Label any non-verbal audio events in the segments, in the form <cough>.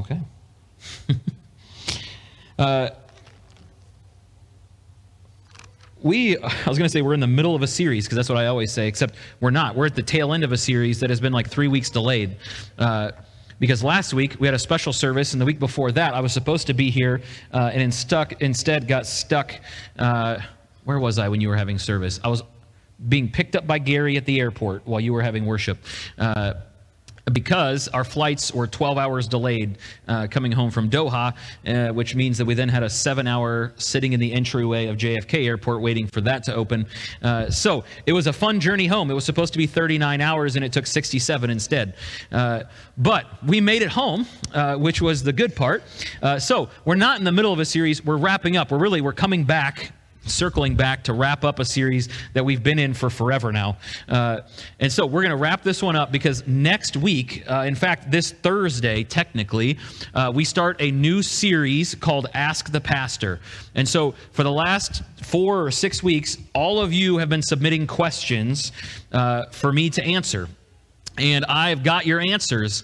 Okay. <laughs> uh, we, I was going to say we're in the middle of a series because that's what I always say, except we're not. We're at the tail end of a series that has been like three weeks delayed. Uh, because last week we had a special service, and the week before that I was supposed to be here, uh, and in stuck, instead got stuck. Uh, where was I when you were having service? I was being picked up by Gary at the airport while you were having worship. Because our flights were 12 hours delayed uh, coming home from Doha, uh, which means that we then had a seven hour sitting in the entryway of JFK Airport waiting for that to open. Uh, so it was a fun journey home. It was supposed to be 39 hours and it took 67 instead. Uh, but we made it home, uh, which was the good part. Uh, so we're not in the middle of a series. We're wrapping up. We're really, we're coming back circling back to wrap up a series that we've been in for forever now. Uh, and so we're going to wrap this one up because next week, uh, in fact, this Thursday, technically, uh, we start a new series called Ask the Pastor. And so for the last four or six weeks, all of you have been submitting questions uh, for me to answer. And I've got your answers.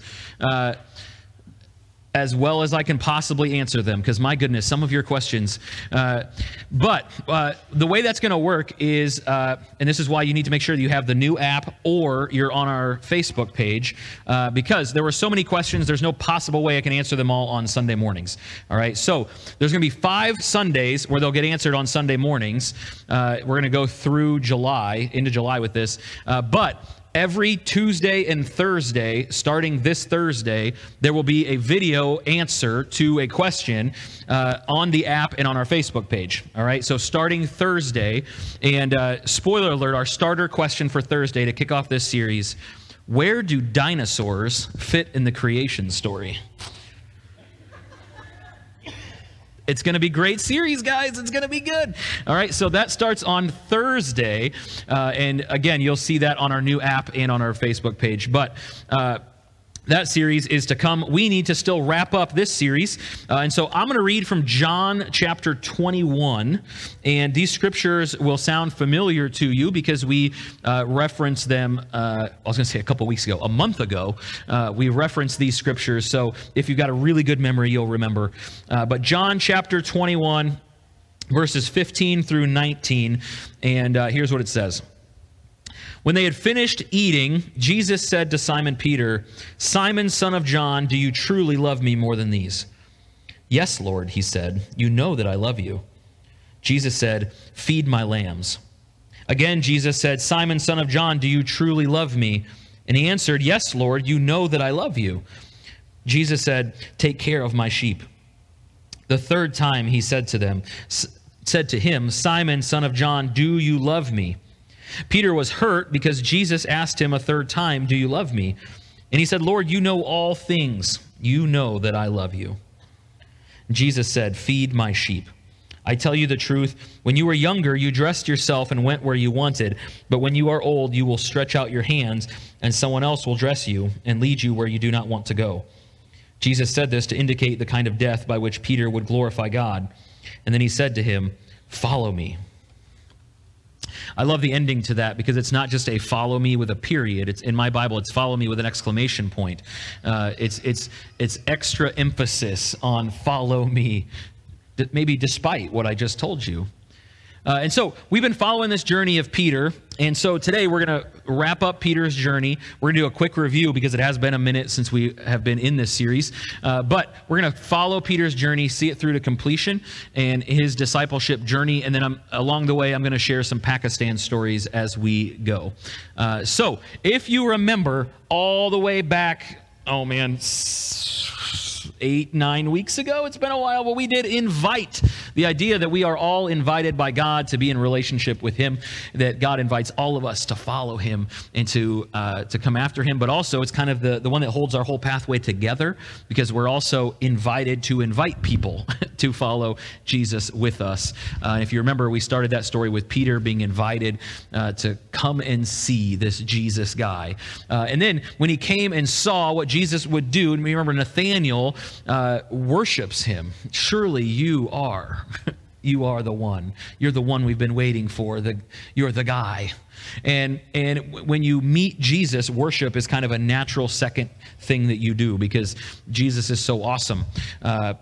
As well as I can possibly answer them, because my goodness, some of your questions. Uh, but uh, the way that's going to work is, uh, and this is why you need to make sure that you have the new app or you're on our Facebook page, uh, because there were so many questions, there's no possible way I can answer them all on Sunday mornings. All right, so there's going to be five Sundays where they'll get answered on Sunday mornings. Uh, we're going to go through July, into July with this. Uh, but every Tuesday and Thursday, starting this Thursday, there will be a video answer to a question uh, on the app and on our Facebook page. All right, so starting Thursday, and uh, spoiler alert, our starter question for Thursday to kick off this series Where do dinosaurs fit in the creation story? It's going to be great series, guys. It's going to be good. All right, so that starts on Thursday, uh, and again, you'll see that on our new app and on our Facebook page. But uh, that series is to come. We need to still wrap up this series. Uh, and so I'm going to read from John chapter 21. And these scriptures will sound familiar to you because we uh, referenced them, uh, I was going to say a couple weeks ago, a month ago. Uh, we referenced these scriptures. So if you've got a really good memory, you'll remember. Uh, but John chapter 21, verses 15 through 19. And uh, here's what it says. When they had finished eating, Jesus said to Simon Peter, Simon, son of John, do you truly love me more than these? Yes, Lord, he said, You know that I love you. Jesus said, Feed my lambs. Again, Jesus said, Simon, son of John, do you truly love me? And he answered, Yes, Lord, you know that I love you. Jesus said, Take care of my sheep. The third time he said to them, said to him, Simon, son of John, do you love me? Peter was hurt because Jesus asked him a third time, Do you love me? And he said, Lord, you know all things. You know that I love you. Jesus said, Feed my sheep. I tell you the truth, when you were younger, you dressed yourself and went where you wanted. But when you are old, you will stretch out your hands, and someone else will dress you and lead you where you do not want to go. Jesus said this to indicate the kind of death by which Peter would glorify God. And then he said to him, Follow me. I love the ending to that because it's not just a follow me with a period. It's in my Bible. It's follow me with an exclamation point. Uh, it's it's it's extra emphasis on follow me, maybe despite what I just told you. Uh, and so we've been following this journey of Peter. And so today we're going to wrap up Peter's journey. We're going to do a quick review because it has been a minute since we have been in this series. Uh, but we're going to follow Peter's journey, see it through to completion and his discipleship journey. And then I'm, along the way, I'm going to share some Pakistan stories as we go. Uh, so if you remember all the way back, oh man, eight, nine weeks ago. It's been a while, but we did invite the idea that we are all invited by God to be in relationship with Him, that God invites all of us to follow Him and to, uh, to come after Him. But also, it's kind of the, the one that holds our whole pathway together because we're also invited to invite people <laughs> to follow Jesus with us. Uh, if you remember, we started that story with Peter being invited uh, to come and see this Jesus guy. Uh, and then when he came and saw what Jesus would do, and we remember Nathaniel uh, worships him. Surely you are. <laughs> You are the one. You're the one we've been waiting for. The, you're the guy. And, and when you meet Jesus, worship is kind of a natural second thing that you do because Jesus is so awesome. Uh,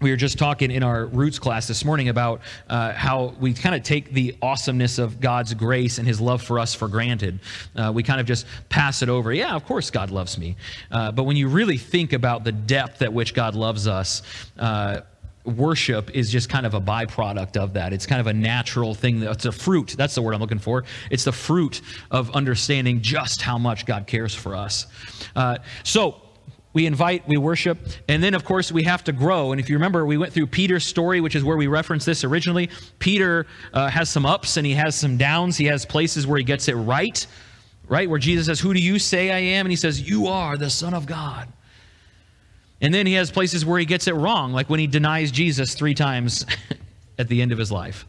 we were just talking in our roots class this morning about uh, how we kind of take the awesomeness of God's grace and his love for us for granted. Uh, we kind of just pass it over. Yeah, of course God loves me. Uh, but when you really think about the depth at which God loves us, uh, worship is just kind of a byproduct of that. It's kind of a natural thing. It's a fruit. That's the word I'm looking for. It's the fruit of understanding just how much God cares for us. Uh, so, we invite, we worship, and then, of course, we have to grow. And if you remember, we went through Peter's story, which is where we referenced this originally. Peter uh, has some ups and he has some downs. He has places where he gets it right, right? Where Jesus says, Who do you say I am? And he says, You are the Son of God. And then he has places where he gets it wrong, like when he denies Jesus three times <laughs> at the end of his life.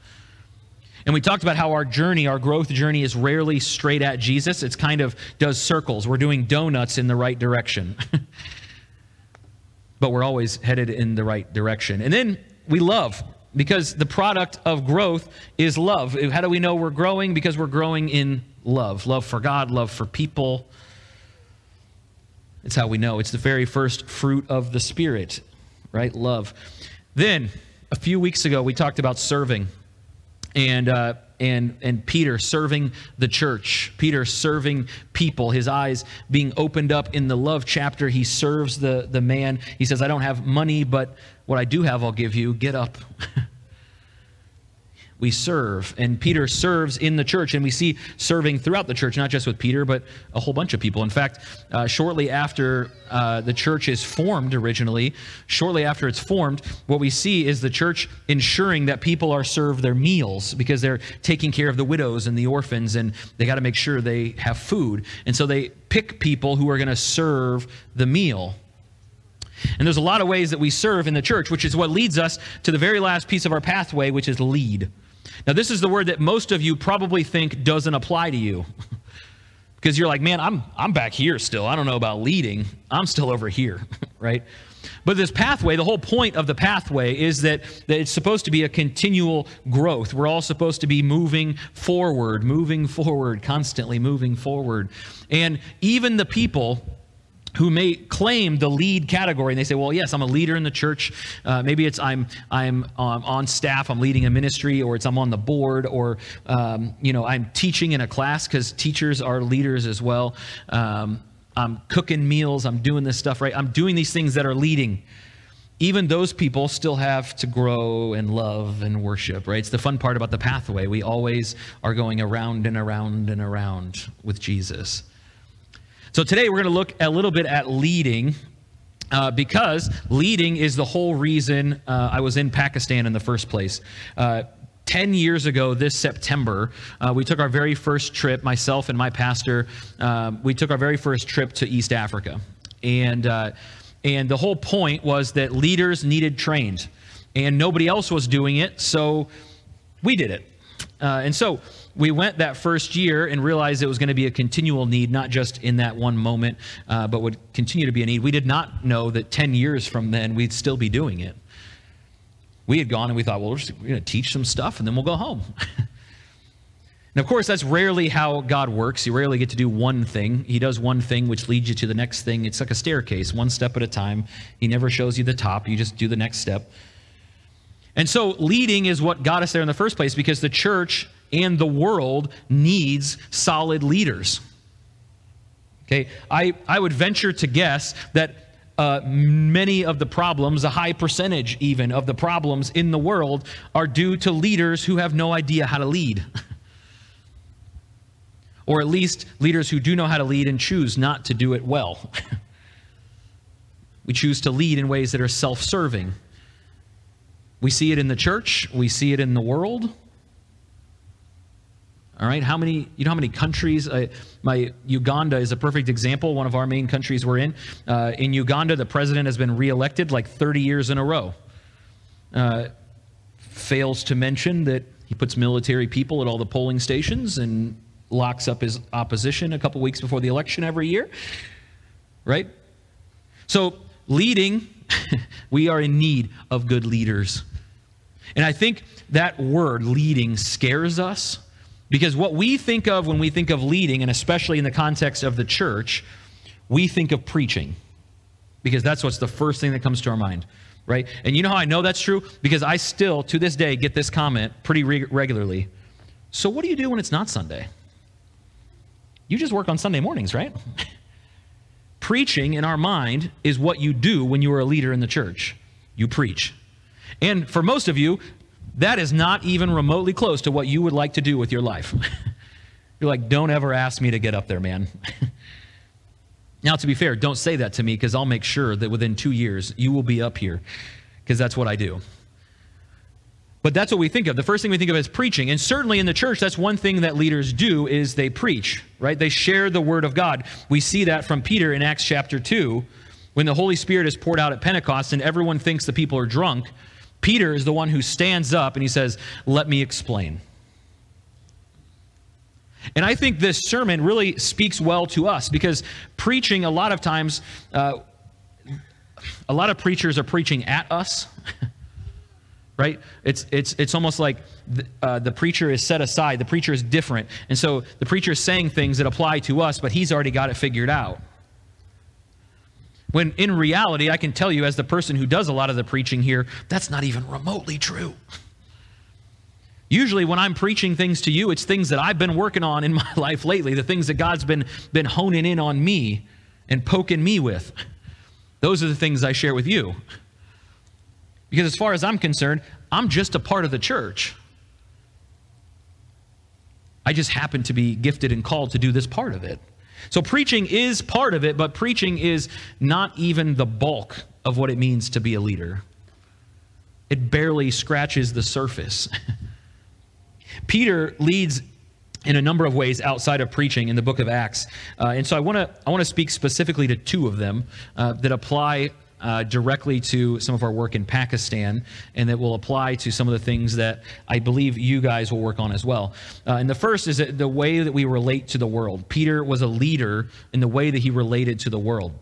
And we talked about how our journey, our growth journey, is rarely straight at Jesus. It's kind of does circles. We're doing donuts in the right direction. <laughs> but we're always headed in the right direction. And then we love, because the product of growth is love. How do we know we're growing? Because we're growing in love love for God, love for people, it's how we know. It's the very first fruit of the Spirit, right? Love. Then, a few weeks ago, we talked about serving. And, uh, and, and Peter serving the church, Peter serving people, his eyes being opened up in the love chapter. He serves the, the man. He says, I don't have money, but what I do have, I'll give you. Get up. <laughs> we serve. And Peter serves in the church, and we see serving throughout the church, not just with Peter, but a whole bunch of people. In fact, uh, shortly after uh, the church is formed originally, shortly after it's formed, what we see is the church ensuring that people are served their meals because they're taking care of the widows and the orphans, and they got to make sure they have food. And so they pick people who are going to serve the meal. And there's a lot of ways that we serve in the church, which is what leads us to the very last piece of our pathway, which is lead. Now, this is the word that most of you probably think doesn't apply to you. <laughs> because you're like, man, I'm, I'm back here still. I don't know about leading. I'm still over here, <laughs> right? But this pathway, the whole point of the pathway is that, that it's supposed to be a continual growth. We're all supposed to be moving forward, moving forward, constantly moving forward. And even the people who may claim the lead category and they say well yes i'm a leader in the church uh, maybe it's i'm i'm um, on staff i'm leading a ministry or it's i'm on the board or um, you know i'm teaching in a class because teachers are leaders as well um, i'm cooking meals i'm doing this stuff right i'm doing these things that are leading even those people still have to grow and love and worship, right? It's the fun part about the pathway. We always are going around and around and around with Jesus. So today we're going to look a little bit at leading. Uh, because leading is the whole reason uh, I was in Pakistan in the first place. Uh, 10 years ago this September, uh, we took our very first trip, myself and my pastor, um, we took our very first trip to East Africa. And, uh, and the whole point was that leaders needed trained, and nobody else was doing it, so we did it. Uh, and so we went that first year and realized it was going to be a continual need, not just in that one moment, uh, but would continue to be a need. We did not know that 10 years from then we'd still be doing it. We had gone and we thought, well, we're, we're going to teach some stuff and then we'll go home. <laughs> and of course, that's rarely how God works. You rarely get to do one thing. He does one thing, which leads you to the next thing. It's like a staircase, one step at a time. He never shows you the top, you just do the next step. And so, leading is what got us there in the first place because the church and the world needs solid leaders. Okay, I, I would venture to guess that uh, many of the problems, a high percentage even of the problems in the world, are due to leaders who have no idea how to lead. <laughs> or at least leaders who do know how to lead and choose not to do it well. <laughs> we choose to lead in ways that are self serving. We see it in the church, we see it in the world. All right, how many, you know how many countries, uh, my Uganda is a perfect example, one of our main countries we're in. Uh, in Uganda, the president has been reelected like 30 years in a row. Uh, fails to mention that he puts military people at all the polling stations and locks up his opposition a couple weeks before the election every year. Right? So, leading, <laughs> we are in need of good leaders. And I think that word, leading, scares us because what we think of when we think of leading, and especially in the context of the church, we think of preaching because that's what's the first thing that comes to our mind, right? And you know how I know that's true? Because I still, to this day, get this comment pretty re- regularly. So, what do you do when it's not Sunday? You just work on Sunday mornings, right? <laughs> Preaching in our mind is what you do when you are a leader in the church. You preach. And for most of you, that is not even remotely close to what you would like to do with your life. <laughs> You're like, don't ever ask me to get up there, man. <laughs> now, to be fair, don't say that to me because I'll make sure that within two years you will be up here because that's what I do. But that's what we think of. The first thing we think of is preaching. And certainly in the church, that's one thing that leaders do is they preach, right? They share the word of God. We see that from Peter in Acts chapter 2 when the Holy Spirit is poured out at Pentecost and everyone thinks the people are drunk. Peter is the one who stands up and he says, Let me explain. And I think this sermon really speaks well to us because preaching, a lot of times, uh, a lot of preachers are preaching at us. <laughs> right? It's, it's, it's almost like the, uh, the preacher is set aside, the preacher is different. And so the preacher is saying things that apply to us, but he's already got it figured out. When in reality, I can tell you, as the person who does a lot of the preaching here, that's not even remotely true. Usually, when I'm preaching things to you, it's things that I've been working on in <laughs> my life lately, the things that God's been, been honing in on me and poking me with. Those are the things I share with you. Because as far as I'm concerned, I'm just a part of the church. I just happen to be gifted and called to do this part of it. So preaching is part of it, but preaching is not even the bulk of what it means to be a leader. It barely scratches the surface. <laughs> Peter leads in a number of ways outside of preaching in the book of Acts. Uh, and so I want to I want to speak specifically to two of them uh, that apply uh, directly to some of our work in Pakistan, and that will apply to some of the things that I believe you guys will work on as well. Uh, and the first is the way that we relate to the world. Peter was a leader in the way that he related to the world.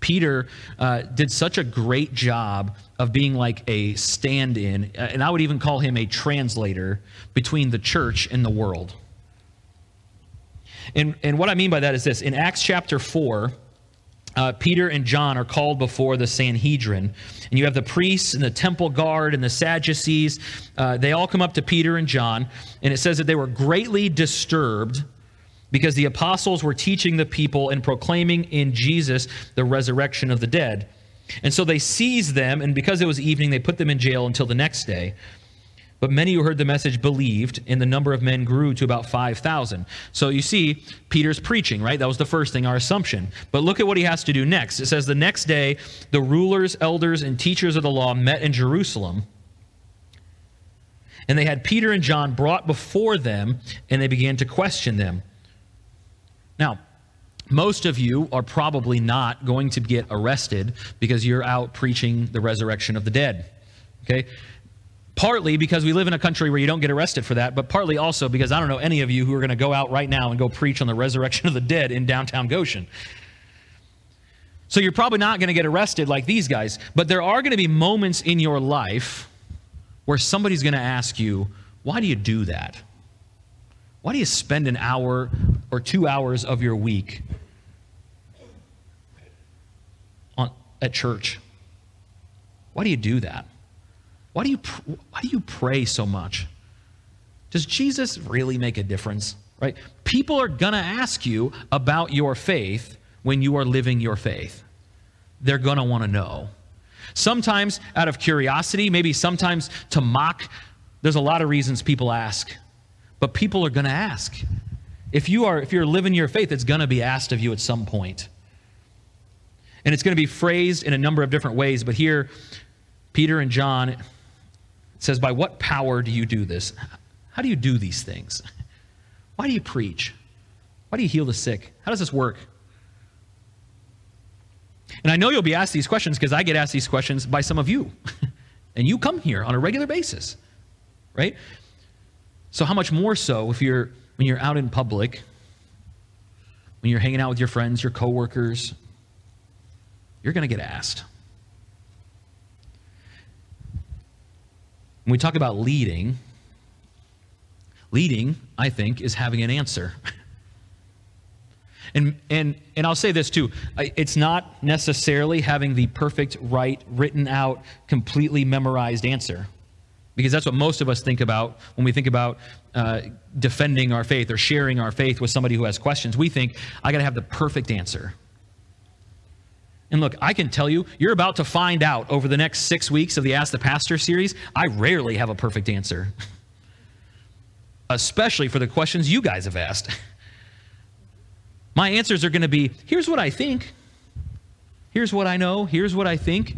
Peter uh, did such a great job of being like a stand in, uh, and I would even call him a translator between the church and the world. And, and what I mean by that is this in Acts chapter 4, uh, Peter and John are called before the Sanhedrin. And you have the priests and the temple guard and the Sadducees. Uh, they all come up to Peter and John. And it says that they were greatly disturbed because the apostles were teaching the people and proclaiming in Jesus the resurrection of the dead. And so they seized them, and because it was evening, they put them in jail until the next day. But many who heard the message believed, and the number of men grew to about 5,000. So you see, Peter's preaching, right? That was the first thing, our assumption. But look at what he has to do next. It says, The next day, the rulers, elders, and teachers of the law met in Jerusalem. And they had Peter and John brought before them, and they began to question them. Now, most of you are probably not going to get arrested because you're out preaching the resurrection of the dead. Okay? Partly because we live in a country where you don't get arrested for that, but partly also because I don't know any of you who are going to go out right now and go preach on the resurrection of the dead in downtown Goshen. So you're probably not going to get arrested like these guys, but there are going to be moments in your life where somebody's going to ask you, why do you do that? Why do you spend an hour or two hours of your week on, at church? Why do you do that? Why do you, why do you pray so much? Does Jesus really make a difference? Right? People are going to ask you about your faith when you are living your faith. They're going to want to know. Sometimes out of curiosity, maybe sometimes to mock. There's a lot of reasons people ask. But people are going to ask. If you are if you're living your faith, it's going to be asked of you at some point. And it's going to be phrased in a number of different ways, but here Peter and John says, By what power do you do this? How do you do these things? Why do you preach? Why do you heal the sick? How does this work? And I know you'll be asked these questions because I get asked these questions by some of you. <laughs> and you come here on a regular basis, right? So how much more so if you're when you're out in public, when you're hanging out with your friends, your coworkers, you're going to get asked. When we talk about leading, leading, I think, is having an answer. <laughs> And, and, and I'll say this too it's not necessarily having the perfect, right, written out, completely memorized answer. Because that's what most of us think about when we think about uh, defending our faith or sharing our faith with somebody who has questions. We think, I got to have the perfect answer. And look, I can tell you, you're about to find out over the next six weeks of the Ask the Pastor series, I rarely have a perfect answer, <laughs> especially for the questions you guys have asked. <laughs> My answers are going to be here's what I think, here's what I know, here's what I think.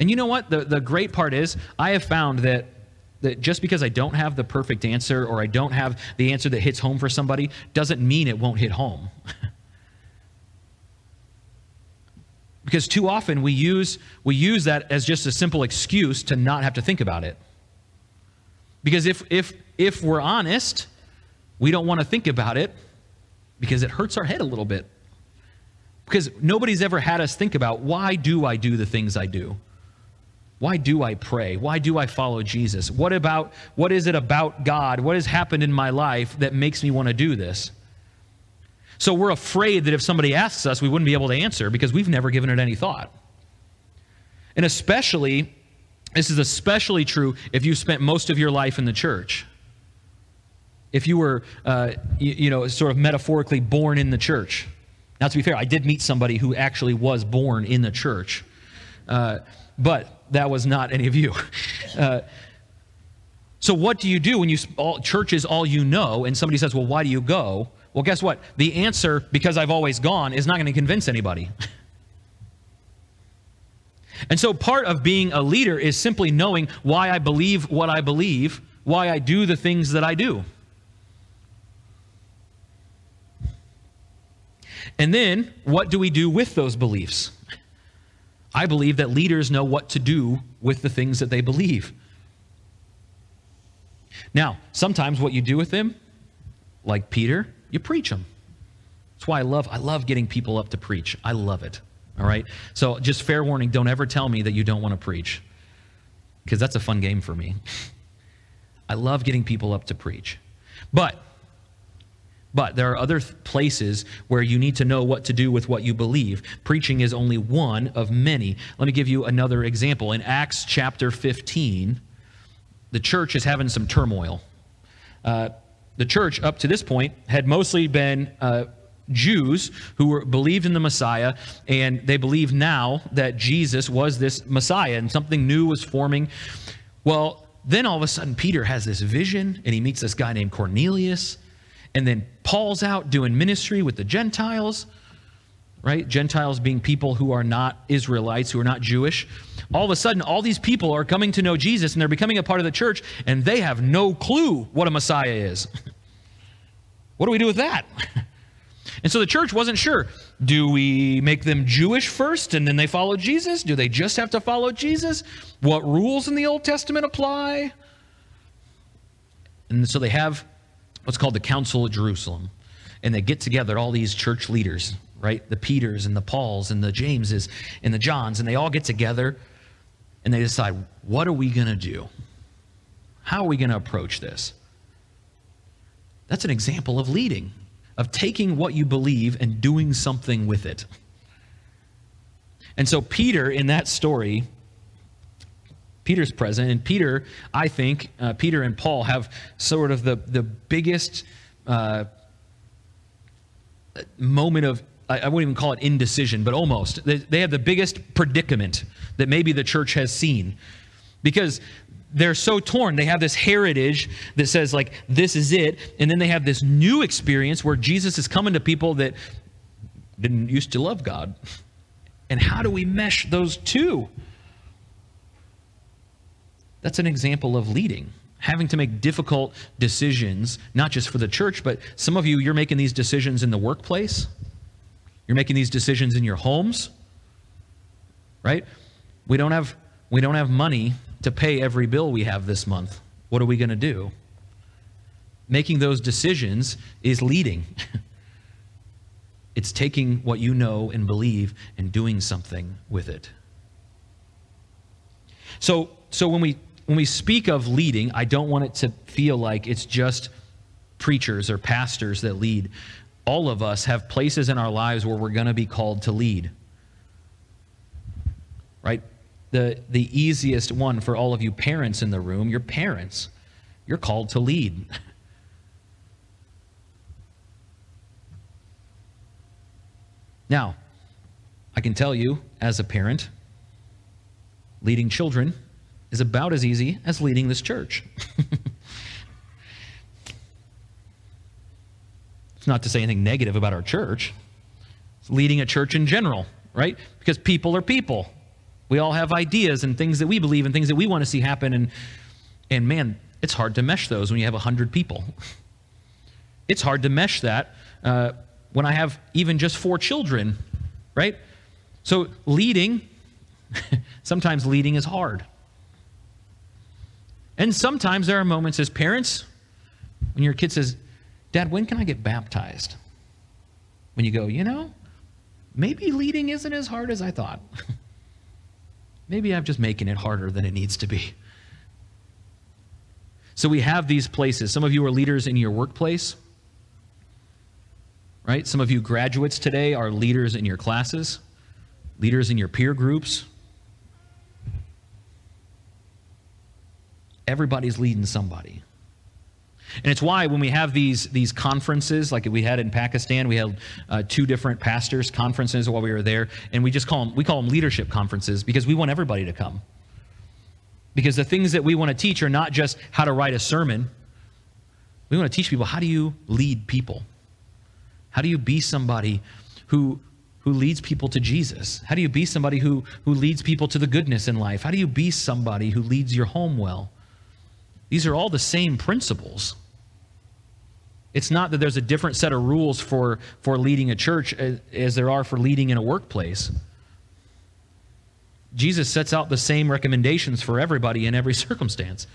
And you know what? The, the great part is, I have found that, that just because I don't have the perfect answer or I don't have the answer that hits home for somebody doesn't mean it won't hit home. <laughs> because too often we use, we use that as just a simple excuse to not have to think about it. Because if, if, if we're honest, we don't want to think about it because it hurts our head a little bit. Because nobody's ever had us think about why do I do the things I do? Why do I pray? Why do I follow Jesus? What about what is it about God? What has happened in my life that makes me want to do this? So we're afraid that if somebody asks us, we wouldn't be able to answer because we've never given it any thought. And especially, this is especially true if you spent most of your life in the church if you were, uh, you, you, know, sort of metaphorically born in the church. Now, to be fair, I did meet somebody who actually was born in the church, uh, but that was not any of you. <laughs> Uh, so, what do you do when you all, church is all you know, and somebody says, "Well, why do you go?" Well, guess what? The answer, because I've always gone, is not going to convince anybody. <laughs> and so, part of being a leader is simply knowing why I believe what I believe, why I do the things that I do. And then, what do we do with those beliefs? I believe that leaders know what to do with the things that they believe. Now, sometimes what you do with them, like Peter, you preach them. That's why I love I love getting people up to preach. I love it. All right? So, just fair warning, don't ever tell me that you don't want to preach. Cuz that's a fun game for me. I love getting people up to preach. But but there are other places where you need to know what to do with what you believe. Preaching is only one of many. Let me give you another example. In Acts chapter 15, the church is having some turmoil. Uh, the church, up to this point, had mostly been uh, Jews who were, believed in the Messiah, and they believe now that Jesus was this Messiah and something new was forming. Well, then all of a sudden, Peter has this vision, and he meets this guy named Cornelius and then Paul's out doing ministry with the Gentiles, right? Gentiles being people who are not Israelites, who are not Jewish. All of a sudden, all these people are coming to know Jesus and they're becoming a part of the church, and they have no clue what a Messiah is. <laughs> what do we do with that? <laughs> And so the church wasn't sure. Do we make them Jewish first and then they follow Jesus? Do they just have to follow Jesus? What rules in the Old Testament apply? And so they have what's called the Council of Jerusalem. And they get together all these church leaders, right? The Peters and the Pauls and the Jameses and the Johns, and they all get together and they decide, what are we going to do? How are we going to approach this? That's an example of leading, of taking what you believe and doing something with it. And so, Peter, in that story, Peter's present. And Peter, I think, uh, Peter and Paul have sort of the, the biggest uh, moment of, I, I, wouldn't even call it indecision, but almost. They, they have the biggest predicament that maybe the church has seen. Because they're so torn. They have this heritage that says, like, this is it. And then they have this new experience where Jesus is coming to people that didn't used to love God. And how do we mesh those two? That's an example of leading, having to make difficult decisions, not just for the church, but some of you, you're making these decisions in the workplace. You're making these decisions in your homes, right? We don't have, we don't have money to pay every bill we have this month. What are we going to do? Making those decisions is leading. <laughs> it's taking what you know and believe and doing something with it. So, so when we when we speak of leading, I don't want it to feel like it's just preachers or pastors that lead. All of us have places in our lives where we're going to be called to lead. Right? The, the easiest one for all of you parents in the room, your parents, you're called to lead. <laughs> Now, I can tell you, as a parent, leading children is about as easy as leading this church. <laughs> it's not to say anything negative about our church, it's leading a church in general, right? Because people are people. We all have ideas and things that we believe and things that we want to see happen. And, and man, it's hard to mesh those when you have 100 people. <laughs> It's hard to mesh that uh, when I have even just four children, right? So leading, <laughs> sometimes leading is hard. And sometimes there are moments as parents when your kid says, Dad, when can I get baptized? When you go, you know, maybe leading isn't as hard as I thought. <laughs> maybe I'm just making it harder than it needs to be. So we have these places. Some of you are leaders in your workplace right? Some of you graduates today are leaders in your classes, leaders in your peer groups. Everybody's leading somebody. And it's why when we have these, these conferences, like we had in Pakistan, we had uh, two different pastors' conferences while we were there, and we just call them, we call them leadership conferences because we want everybody to come. Because the things that we want to teach are not just how to write a sermon. We want to teach people how do you lead people? How do you be somebody who, who leads people to Jesus? How do you be somebody who, who leads people to the goodness in life? How do you be somebody who leads your home well? These are all the same principles. It's not that there's a different set of rules for, for leading a church as, there are for leading in a workplace. Jesus sets out the same recommendations for everybody in every <laughs> circumstance.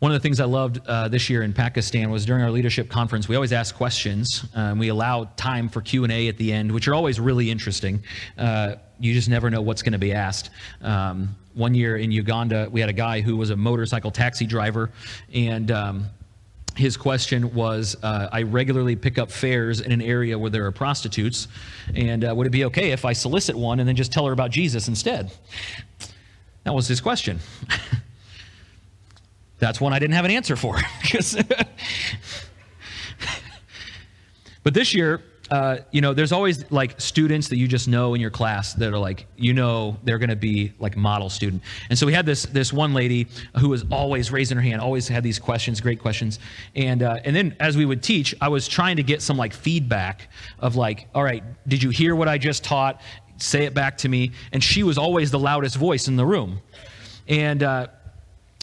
One of the things I loved uh, this year in Pakistan was during our leadership conference, we always ask questions. Um, we allow time for Q&A at the end, which are always really interesting. Uh, you just never know what's going to be asked. Um, one year in Uganda, we had a guy who was a motorcycle taxi driver, and um, his question was uh, I regularly pick up fares in an area where there are prostitutes, and uh, would it be okay if I solicit one and then just tell her about Jesus instead? That was his question. <laughs> That's one I didn't have an answer for. <laughs> <laughs> but this year, uh, you know, there's always like students that you just know in your class that are like, you know, they're going to be like model student. And so we had this this one lady who was always raising her hand, always had these questions, great questions. And uh, and then as we would teach, I was trying to get some like feedback of like, all right, did you hear what I just taught? Say it back to me. And she was always the loudest voice in the room. And uh,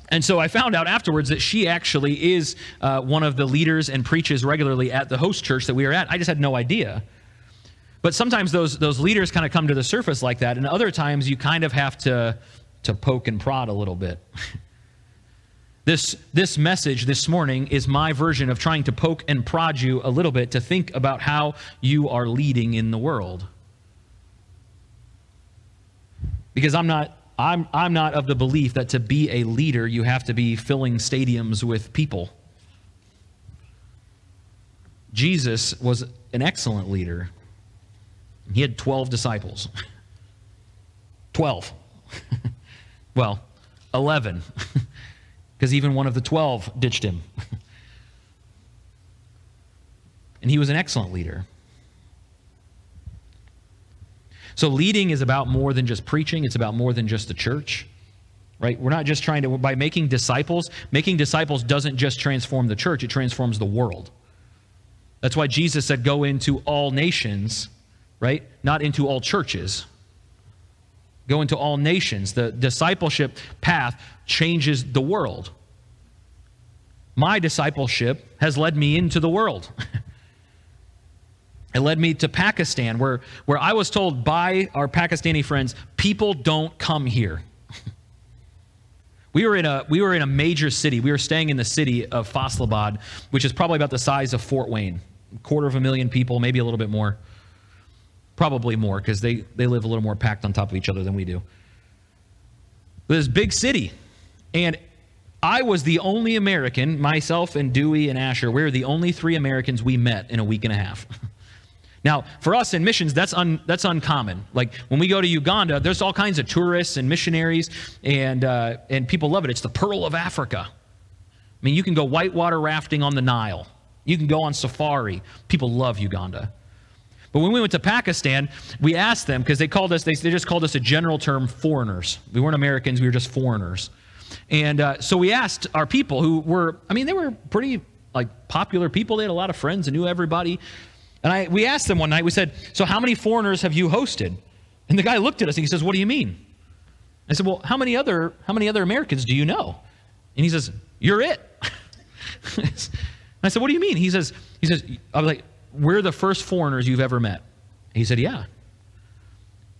and so I found out afterwards that she actually is uh, one of the leaders and preaches regularly at the host church that we are at. I just had no idea. But sometimes those, those leaders kind of come to the surface like that, and other times you kind of have to, to poke and prod a little bit. <laughs> this, this message this morning is my version of trying to poke and prod you a little bit to think about how you are leading in the world. Because I'm not I'm, I'm not of the belief that to be a leader, you have to be filling stadiums with people. Jesus was an excellent leader. He had 12 disciples. <laughs> 12. <laughs> well, 11. <laughs> Because even one of the 12 ditched him. and he was an excellent leader. So leading is about more than just preaching, it's about more than just the church. Right? We're not just trying to by making disciples, making disciples doesn't just transform the church, it transforms the world. That's why Jesus said go into all nations, right? Not into all churches. Go into all nations. The discipleship path changes the world. My discipleship has led me into the world. <laughs> It led me to Pakistan, where, where I was told by our Pakistani friends, people don't come here. <laughs> we, were in a, we were in a major city. We were staying in the city of Faisalabad, which is Probably about the size of Fort Wayne. A quarter of a million people, maybe a little bit more Probably more, because they, they live a little more packed on top of each other than we do. This big city. And I was the only American, myself and Dewey and Asher, we were the only three Americans we met in a week and a half. <laughs> Now, for us in missions, that's, un, that's uncommon. Like when we go to Uganda, there's all kinds of tourists and missionaries, and, uh, and people love it. It's the pearl of Africa. I mean, you can go whitewater rafting on the Nile, you can go on safari. People love Uganda. But when we went to Pakistan, we asked them, because they called us, they, they just called us a general term foreigners. We weren't Americans, we were just foreigners. And uh, so we asked our people who were, I mean, they were pretty like popular people. They had a lot of friends and knew everybody. And I, we asked them one night, we said, So how many foreigners have you hosted? And the guy looked at us and he says, What do you mean? I said, Well, how many other, how many other Americans do you know? And he says, You're it. <laughs> I said, What do you mean? He says, he says, I was like, We're the first foreigners you've ever met. He said, Yeah.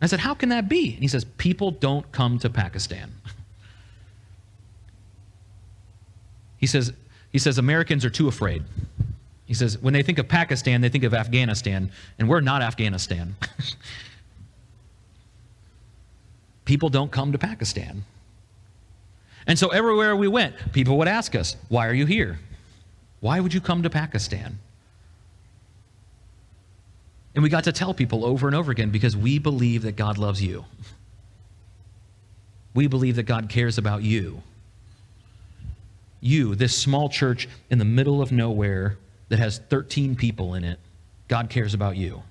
I said, How can that be? And he says, People don't come to Pakistan. <laughs> He says, he says, Americans are too afraid. He says, when they think of Pakistan, they think of Afghanistan, and we're not Afghanistan. <laughs> people don't come to Pakistan. And so everywhere we went, people would ask us, Why are you here? Why would you come to Pakistan? And we got to tell people over and over again because we believe that God loves you. We believe that God cares about you. You, this small church in the middle of nowhere, that has 13 people in it, God cares about you.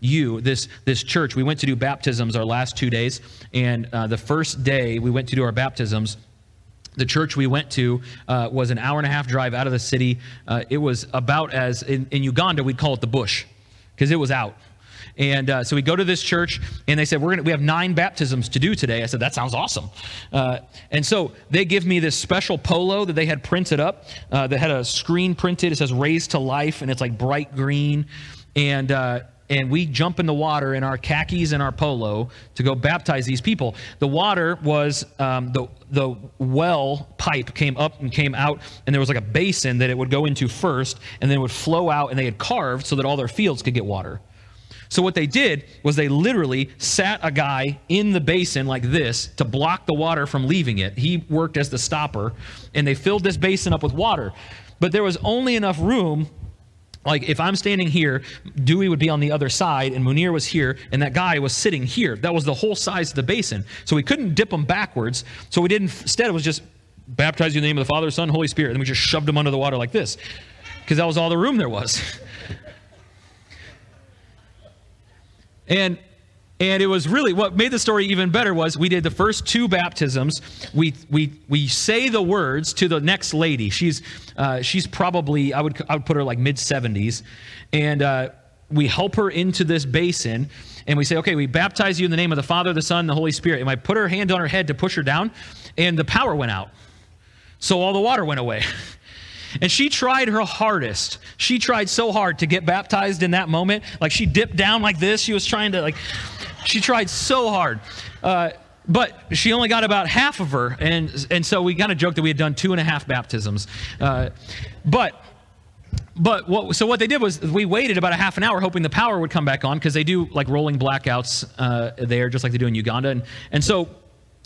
You, this, this church, we went to do baptisms our last two days, and uh, the first day we went to do our baptisms, the church we went to uh, was an hour and a half drive out of the city. Uh, it was about as, in, in Uganda, we'd call it the bush, because it was out. And uh, so we go to this church, and they said, We're gonna, We have nine baptisms to do today. I said, That sounds awesome. Uh, and so they give me this special polo that they had printed up uh, that had a screen printed. It says Raised to Life, and it's like bright green. And, uh, and we jump in the water in our khakis and our polo to go baptize these people. The water was um, the the well pipe came up and came out, and there was like a basin that it would go into first, and then it would flow out, and they had carved so that all their fields could get water. So what they did was they literally sat a guy in the basin like this to block the water from leaving it. He worked as the stopper, and they filled this basin up with water. But there was only enough room like if I'm standing here, Dewey would be on the other side, and Munir was here, and that guy was sitting here. That was the whole size of the basin. So we couldn't dip them backwards. So we didn't. Instead, it was just baptize you in the name of the Father, Son, Holy Spirit, and we just shoved them under the water like this, because that was all the room there was. <laughs> And and it was really what made the story even better was we did the first two baptisms. We we we say the words to the next lady. She's uh, she's probably I would I would put her like mid seventies, and uh, we help her into this basin, and we say, okay, we baptize you in the name of the Father, the Son, the Holy Spirit. And I put her hand on her head to push her down, and the power went out, so all the water went away. <laughs> And she tried her hardest. She tried so hard to get baptized in that moment. Like she dipped down like this. She was trying to, like, she tried so hard. Uh, but she only got about half of her. And, and so we kind of joked that we had done two and a half baptisms. Uh, but but what, so what they did was we waited about a half an hour hoping the power would come back on because they do like rolling blackouts uh, there just like they do in uganda and, and so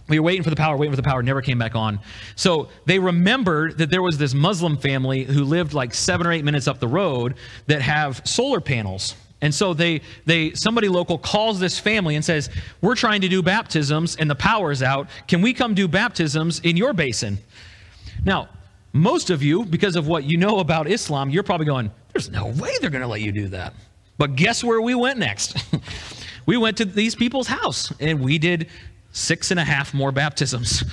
we were waiting for the power, waiting for the power, never came back on. So they remembered that there was this Muslim family who lived like seven or eight minutes up the road that have solar panels. And so they, they, somebody local calls this family and says, We're trying to do baptisms and the power's out. Can we come do baptisms in your basin? Now, most of you, because of what you know about Islam, you're probably going, There's no way they're going to let you do that. But guess where we went next? <laughs> we went to these people's house and we did six and a half more baptisms.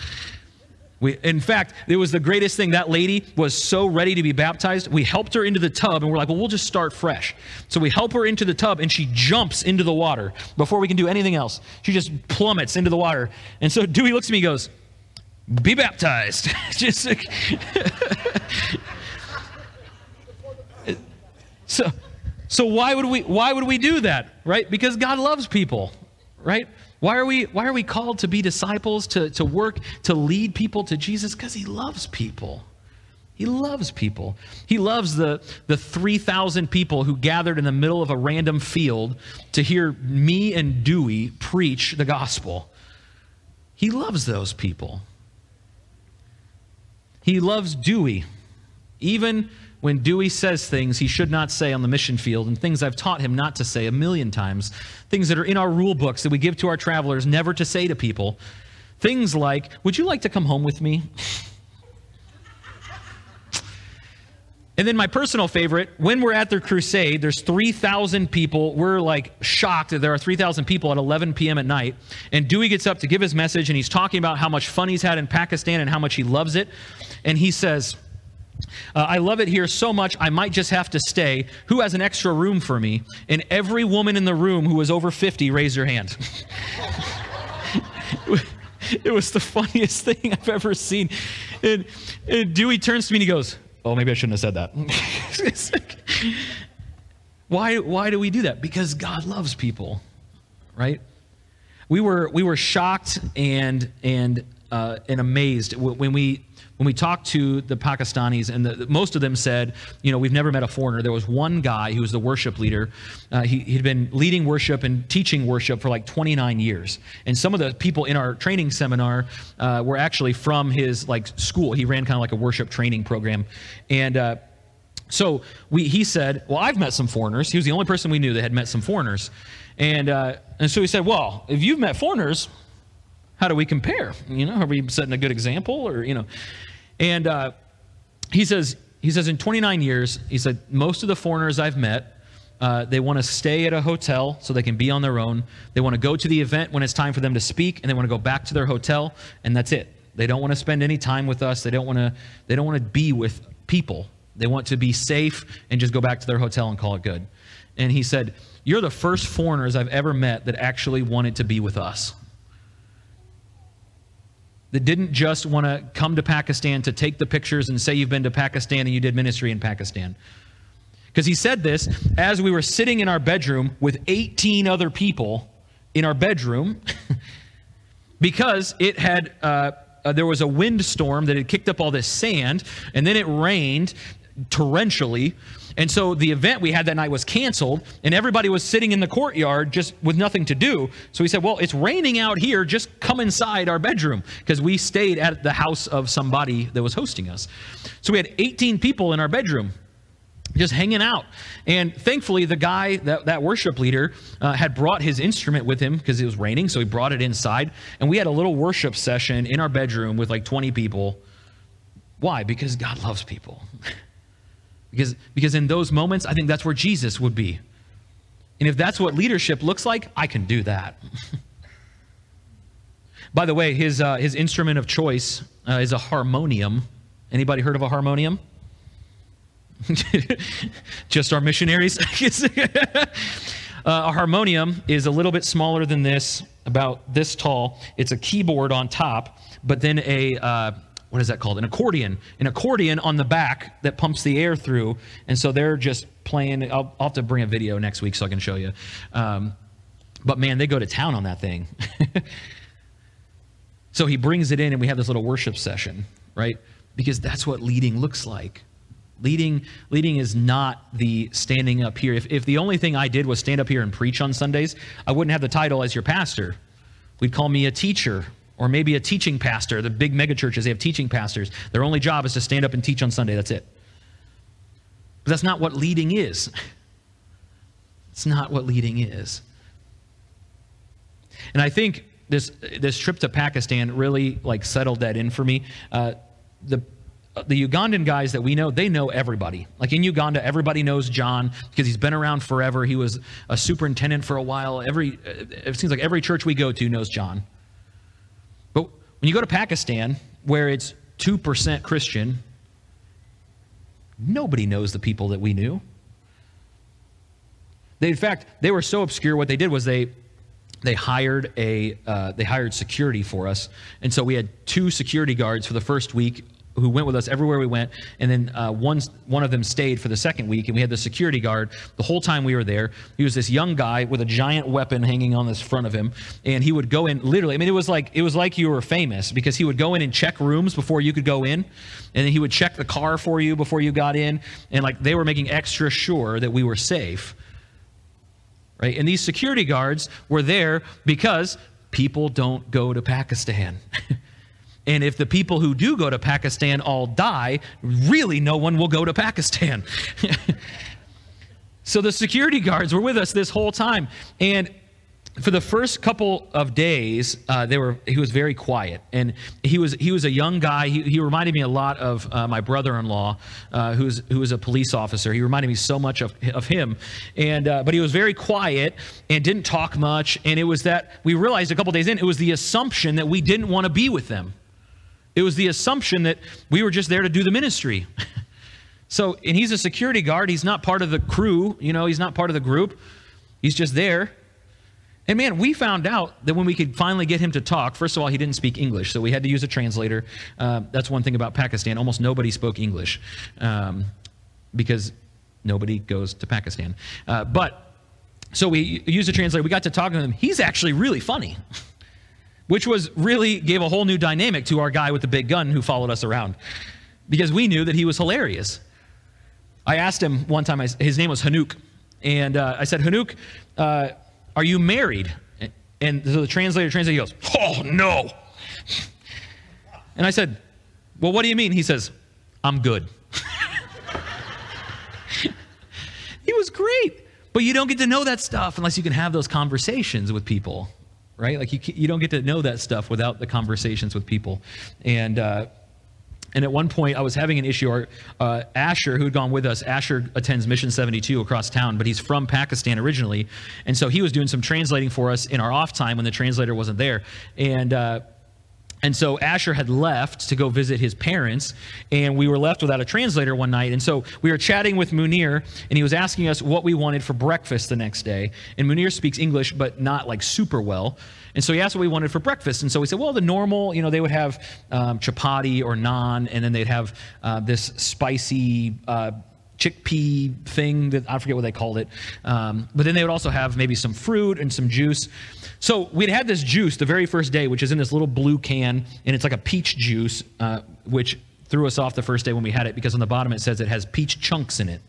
We, in fact, it was the greatest thing. That lady was so ready to be baptized. We helped her into the tub, and we're like, well, we'll just start fresh. So we help her into the tub, and she jumps into the water before we can do anything else. She just plummets into the water. And so Dewey looks at me and goes, be baptized. <laughs> just like, <laughs> so, so why would we why would we do that? Right? Because God loves people, right? Why are we, why are we called to be disciples, to, to work, to lead people to Jesus? Because he loves people. He loves people. He loves the, the 3,000 people who gathered in the middle of a random field to hear me and Dewey preach the gospel. He loves those people. He loves Dewey. Even when Dewey says things he should not say on the mission field and things I've taught him not to say a million times, things that are in our rule books that we give to our travelers never to say to people. Things like, Would you like to come home with me? <laughs> And then my personal favorite, when we're at their crusade, there's 3,000 people. We're like shocked that there are 3,000 people at 11 p.m. at night. And Dewey gets up to give his message, and he's talking about how much fun he's had in Pakistan and how much he loves it. And he says, uh, I love it here so much, I might just have to stay. Who has an extra room for me? And every woman in the room who was over 50 raised her hand. <laughs> it was the funniest thing I've ever seen. And, and Dewey turns to me and he goes, Oh, maybe I shouldn't have said that. <laughs> why, why do we do that? Because God loves people, right? We were, we were shocked and, and, uh, and amazed when we when we talked to the Pakistanis, and the, most of them said, you know, we've never met a foreigner. There was one guy who was the worship leader. Uh, he, he'd been leading worship and teaching worship for like 29 years. And some of the people in our training seminar uh, were actually from his like school. He ran kind of like a worship training program. And, uh, so we, he said, Well, I've met some foreigners. He was the only person we knew that had met some foreigners. And, uh, and so he said, Well, if you've met foreigners, how do we compare? You know, are we setting a good example? Or, you know, and uh, he says, he says, in 29 years, he said, most of the foreigners I've met, uh, they want to stay at a hotel so they can be on their own. They want to go to the event when it's time for them to speak, and they want to go back to their hotel, and that's it. They don't want to spend any time with us. They don't want to. They don't want to be with people. They want to be safe and just go back to their hotel and call it good. And he said, "You're the first foreigners I've ever met that actually wanted to be with us." That didn't just want to come to Pakistan to take the pictures and say you've been to Pakistan and you did ministry in Pakistan. Because he said this as we were sitting in our bedroom with 18 other people in our bedroom <laughs> because it had. Uh, uh, there was a windstorm that had kicked up all this sand, and then it rained torrentially, and so the event we had that night was canceled, and everybody was sitting in the courtyard just with nothing to do. So we said, Well, it's raining out here. Just come inside our bedroom because we stayed at the house of somebody that was hosting us. So we had 18 people in our bedroom just hanging out. And thankfully, the guy, that, that worship leader, uh, had brought his instrument with him because it was raining. So he brought it inside. And we had a little worship session in our bedroom with like 20 people. Why? Because God loves people. <laughs> Because, because in those moments, I think that's where Jesus would be. And if that's what leadership looks like, I can do that. <laughs> By the way, his, uh, his instrument of choice uh, is a harmonium. Anybody heard of a harmonium? <laughs> Just our missionaries? <laughs> uh, a harmonium is a little bit smaller than this, about this tall. It's a keyboard on top, but then a, uh, what is that called? An accordion. An accordion on the back that pumps the air through. And so they're just playing. I'll, I'll have to bring a video next week so I can show you. Um, but man, they go to town on that thing. <laughs> so he brings it in, and we have this little worship session, right? Because that's what leading looks like. Leading, leading is not the standing up here. If, if the only thing I did was stand up here and preach on Sundays, I wouldn't have the title as your pastor. We'd call me a teacher or maybe a teaching pastor. The big megachurches, they have teaching pastors. Their only job is to stand up and teach on Sunday. That's it. But that's not what leading is. <laughs> It's not what leading is. And I think this this trip to Pakistan really like settled that in for me. Uh, the the Ugandan guys that we know, they know everybody. Like in Uganda, everybody knows John because he's been around forever. He was a superintendent for a while. Every it seems like every church we go to knows John. When you go to Pakistan, where it's 2% Christian, nobody knows the people that we knew. They, in fact, they were so obscure. What they did was they they hired a uh, they hired security for us, and so we had two security guards for the first week who went with us everywhere we went, and then uh, one one of them stayed for the second week, and we had the security guard the whole time we were there. He was this young guy with a giant weapon hanging on this front of him, and he would go in literally. I mean, it was like it was like you were famous because he would go in and check rooms before you could go in, and then he would check the car for you before you got in, and like they were making extra sure that we were safe. Right, and these security guards were there because people don't go to Pakistan. <laughs> And if the people who do go to Pakistan all die, really no one will go to Pakistan. <laughs> so the security guards were with us this whole time. And for the first couple of days, uh, they were he was very quiet, and he was he was a young guy. He, he reminded me a lot of uh, my brother-in-law, uh, who's who was a police officer. He reminded me so much of of him, and uh, but he was very quiet and didn't talk much. And it was that we realized a couple days in, it was the assumption that we didn't want to be with them. It was the assumption that we were just there to do the ministry. <laughs> so, and he's a security guard. He's not part of the crew, you know, he's not part of the group. He's just there. And man, we found out that when we could finally get him to talk, first of all, he didn't speak English, so we had to use a translator. Uh, that's one thing about Pakistan. Almost nobody spoke English um, because nobody goes to Pakistan. Uh, but so we used a translator. We got to talk to him. He's actually really funny. <laughs> which was really gave a whole new dynamic to our guy with the big gun who followed us around because we knew that he was hilarious. I asked him one time, his name was Hanuk, and uh, I said, Hanuk, uh, are you married? And so the translator translates. He goes, Oh, no. And I said, Well, what do you mean? He says, I'm good. <laughs> he was great. But you don't get to know that stuff unless you can have those conversations with people right? Like you, you don't get to know that stuff without the conversations with people. And, uh, and at one point, I was having an issue. Our, uh, Asher, who had gone with us, Asher attends Mission 72 across town, but he's from Pakistan originally. And so he was doing some translating for us in our off time when the translator wasn't there. And uh, and so Asher had left to go visit his parents, and we were left without a translator one night. And so we were chatting with Munir, and he was asking us what we wanted for breakfast the next day. And Munir speaks English, but not like super well. And so he asked what we wanted for breakfast. And so we said, well, the normal, you know, they would have um, chapati or naan, and then they'd have uh, this spicy. Uh, chickpea thing that I forget what they called it. Um, but then they would also have maybe some fruit and some juice. So we'd had this juice the very first day, which is in this little blue can, and it's like a peach juice, uh, which threw us off the first day when we had it because on the bottom it says it has peach chunks in it.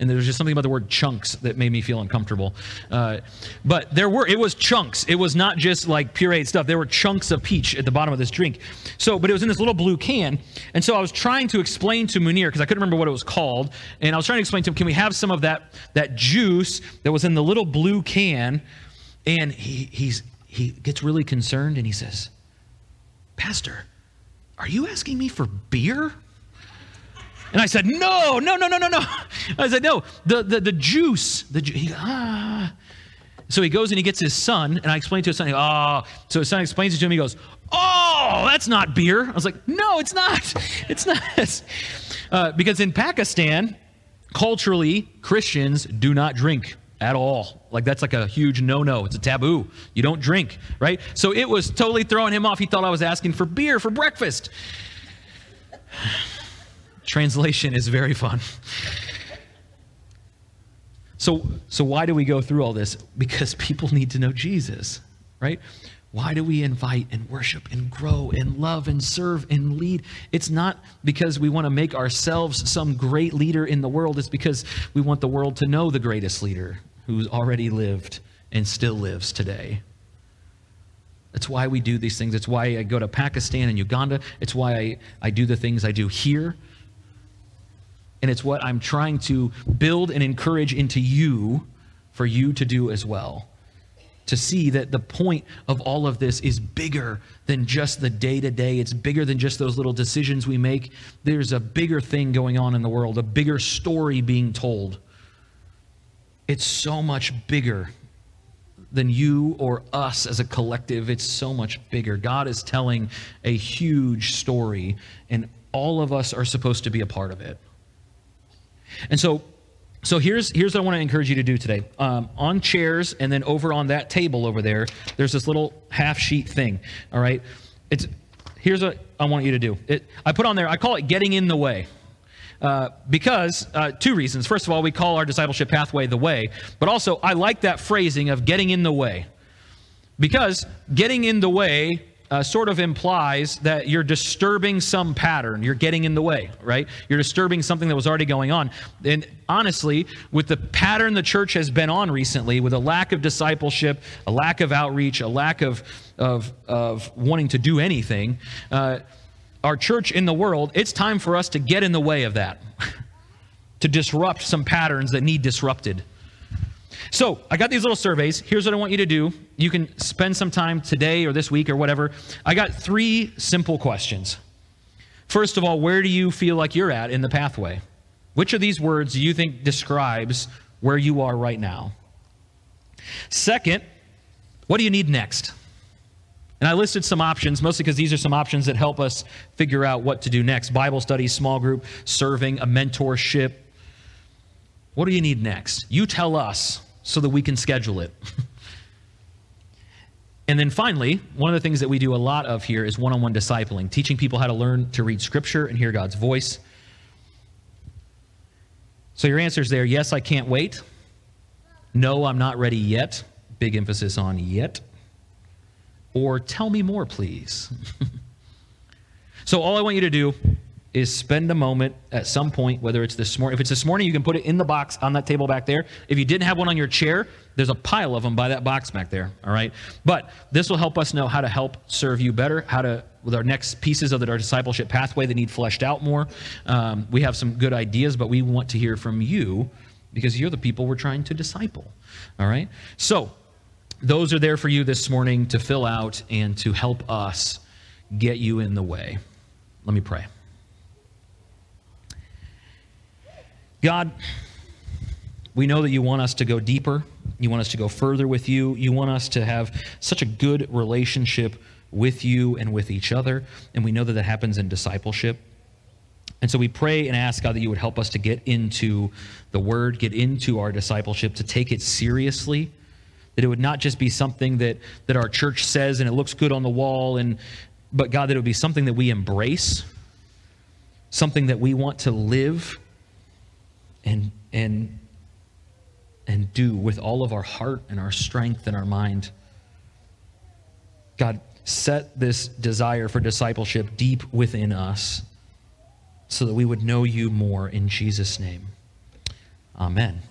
And there's just something about the word chunks that made me feel uncomfortable. Uh, but there were, it was chunks. It was not just like pureed stuff. There were chunks of peach at the bottom of this drink. So, but it was in this little blue can. And so I was trying to explain to Munir, because I couldn't remember what it was called. And I was trying to explain to him, can we have some of that, that juice that was in the little blue can? And he, he's, he gets really concerned and he says, Pastor, are you asking me for beer? And I said, No, no, no, no, no, no. I said, No, the, the, the juice. The ju-. He, ah. So he goes and he gets his son, and I explained to his son, Oh, so his son explains it to him. He goes, Oh, that's not beer. I was like, No, it's not. <laughs> It's not. Uh, because in Pakistan, culturally, Christians do not drink at all. Like that's like a huge no-no. It's a taboo. You don't drink, right? So it was totally throwing him off. He thought I was asking for beer for breakfast. Translation is very fun. So so why do we go through all this? Because people need to know Jesus, right? Why do we invite and worship and grow and love and serve and lead? It's not because we want to make ourselves some great leader in the world. It's because we want the world to know the greatest leader, who's already lived and still lives today. That's why we do these things. It's why I go to Pakistan and Uganda. It's why I, I do the things I do here. And it's what I'm trying to build and encourage into you for you to do as well. To see that the point of all of this is bigger than just the day to day. It's bigger than just those little decisions we make. There's a bigger thing going on in the world, a bigger story being told. It's so much bigger than you or us as a collective. It's so much bigger. God is telling a huge story, and all of us are supposed to be a part of it. And so, so here's, here's what I want to encourage you to do today. Um, on chairs, and then over on that table over there, there's this little half sheet thing. All right? It's, here's what I want you to do. It, I put on there, I call it getting in the way. Uh, because uh, two reasons. First of all, we call our discipleship pathway the way, but also I like that phrasing of getting in the way. Because getting in the way uh, sort of implies that you're disturbing some pattern. You're getting in the way, right? You're disturbing something that was already going on. And honestly, with the pattern the church has been on recently, with a lack of discipleship, a lack of outreach, a lack of, of, of wanting to do anything, uh, our church in the world, it's time for us to get in the way of that, <laughs> to disrupt some patterns that need disrupted. So I got these little surveys. Here's what I want you to do. You can spend some time today or this week or whatever. I got three simple questions. First of all, where do you feel like you're at in the pathway? Which of these words do you think describes where you are right now? Second, what do you need next? And I listed some options, mostly because these are some options that help us figure out what to do next Bible study, small group, serving, a mentorship. What do you need next? You tell us so that we can schedule it. <laughs> and then finally, one of the things that we do a lot of here is one on one discipling, teaching people how to learn to read Scripture and hear God's voice. So your answer is there yes, I can't wait. No, I'm not ready yet. Big emphasis on yet. Or tell me more, please. <laughs> so all I want you to do is spend a moment at some point, whether it's this morning. If it's this morning, you can put it in the box on that table back there. If you didn't have one on your chair, there's a pile of them by that box back there. All right. But this will help us know how to help serve you better, how to, with our next pieces of our discipleship pathway that need fleshed out more. Um, we have some good ideas, but we want to hear from you because you're the people we're trying to disciple. All right. So those are there for you this morning to fill out and to help us get you in the way. Let me pray. God, we know that you want us to go deeper. You want us to go further with you. You want us to have such a good relationship with you and with each other. And we know that that happens in discipleship. And so we pray and ask, God, that you would help us to get into the word, get into our discipleship, to take it seriously. That it would not just be something that, that our church says and it looks good on the wall, and, but God, that it would be something that we embrace, something that we want to live and, and, and do with all of our heart and our strength and our mind. God, set this desire for discipleship deep within us so that we would know you more in Jesus' name. Amen.